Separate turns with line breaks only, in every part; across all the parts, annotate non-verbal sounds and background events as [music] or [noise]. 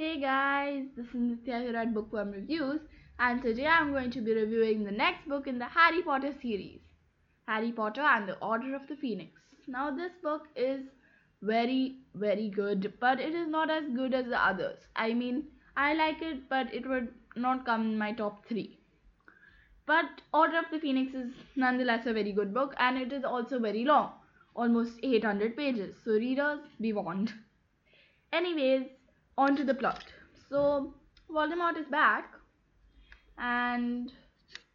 Hey guys, this is Nitya here at Bookworm Reviews, and today I'm going to be reviewing the next book in the Harry Potter series, Harry Potter and the Order of the Phoenix. Now, this book is very, very good, but it is not as good as the others. I mean, I like it, but it would not come in my top three. But Order of the Phoenix is nonetheless a very good book, and it is also very long, almost 800 pages. So, readers, be warned. Anyways, on to the plot. So, Voldemort is back, and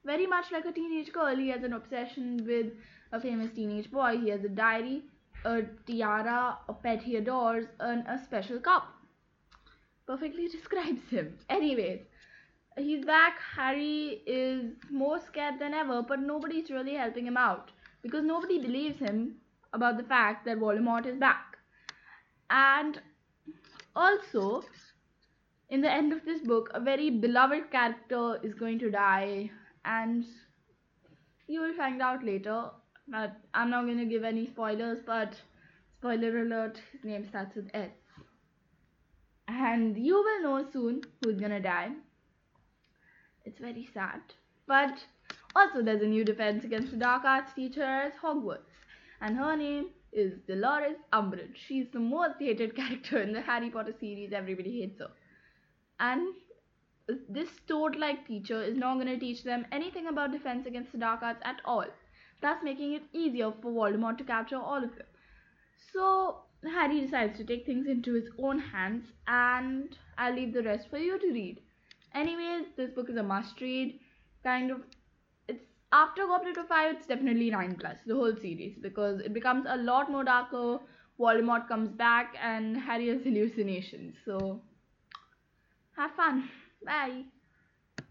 very much like a teenage girl, he has an obsession with a famous teenage boy. He has a diary, a tiara, a pet he adores, and a special cup. Perfectly [laughs] describes him. Anyways, he's back. Harry is more scared than ever, but nobody's really helping him out because nobody believes him about the fact that Voldemort is back. And also, in the end of this book, a very beloved character is going to die, and you will find out later. But I'm not going to give any spoilers, but spoiler alert, his name starts with S. And you will know soon who's gonna die. It's very sad. But also, there's a new defense against the dark arts teacher at Hogwarts, and her name is Dolores Umbridge. She's the most hated [laughs] character in the Harry Potter series. Everybody hates her. And this toad-like teacher is not going to teach them anything about defense against the dark arts at all, thus making it easier for Voldemort to capture all of them. So Harry decides to take things into his own hands, and I'll leave the rest for you to read. Anyways, this book is a must-read. Kind of, after Goblet of Fire, it's definitely nine plus the whole series because it becomes a lot more darker. Voldemort comes back, and Harry has hallucinations. So have fun. Bye.